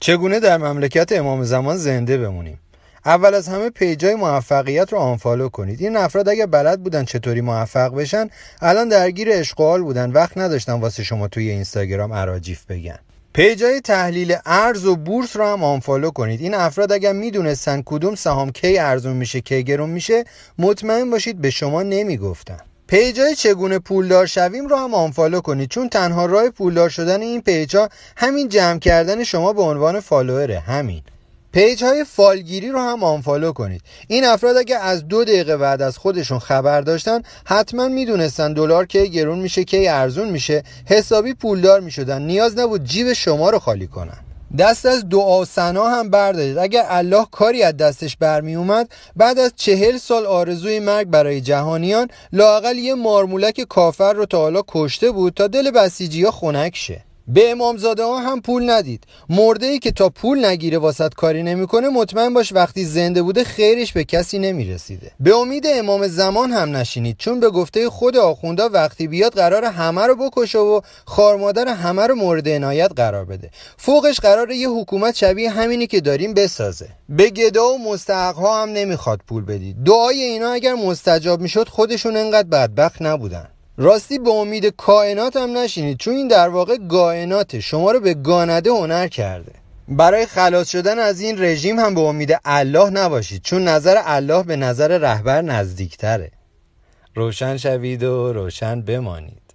چگونه در مملکت امام زمان زنده بمونیم؟ اول از همه page ای موفقیت رو unfollow کنید. این افراد اگه بلد بودن چطوری موفق بشن الان درگیر اشغال بودن. وقت نداشتن واسه شما توی اینستاگرام اراجیف بگن. page ای تحلیل ارز و بورس رو هم unfollow کنید. این افراد اگر می‌دونستن کدوم سهام کی ارزون میشه کی گرون میشه مطمئن باشید به شما نمی‌گفتن. page ای چگونه پولدار شویم رو هم unfollow کنید چون تنها راه پولدار شدن این page ا همین جمع کردن شما به عنوان follower ه همین. page های فالگیری رو هم unfollow کنید. این افراد اگه از دو دقیقه بعد از خودشون خبر داشتن حتما می‌دونستن دلار کی گرون میشه کی ارزون میشه حسابی پولدار می‌شدن. نیاز نبود جیب شما رو خالی کنن. دست از دعا ثنا هم بردارید. اگر الله کاری از دستش برمی اومد بعد از چهل سال آرزوی مرگ برای جهانیان لاقل یه مارمولک کافر رو تا حالا کشته بود تا دل بسیجی ها خنک شه. به امامزاده ها هم پول ندید. مرده ای که تا پول نگیره واست کاری نمی‌کنه مطمئن باش وقتی زنده بوده خیرش به کسی نمی‌رسیده. به امید امام زمان هم نشینید چون به گفته خود آخوندا وقتی بیاد قرار همه رو بکشه و خارمادر همه رو مورد عنایت قرار بده. فوقش قرار یه حکومت شبیه همینی که داریم بسازه. به گدا و مستحق ها هم نمی‌خواد پول بدید. دعای اینا اگر مستجاب می‌شد خودشون انقدر بدبخت نبودن. راستی به امید کائنات هم نشینید چون این در واقع گائنات شما رو به گانده هنر کرده. برای خلاص شدن از این رژیم هم به امید الله نباشید چون نظر الله به نظر رهبر نزدیکتره. روشن شوید و روشن بمانید.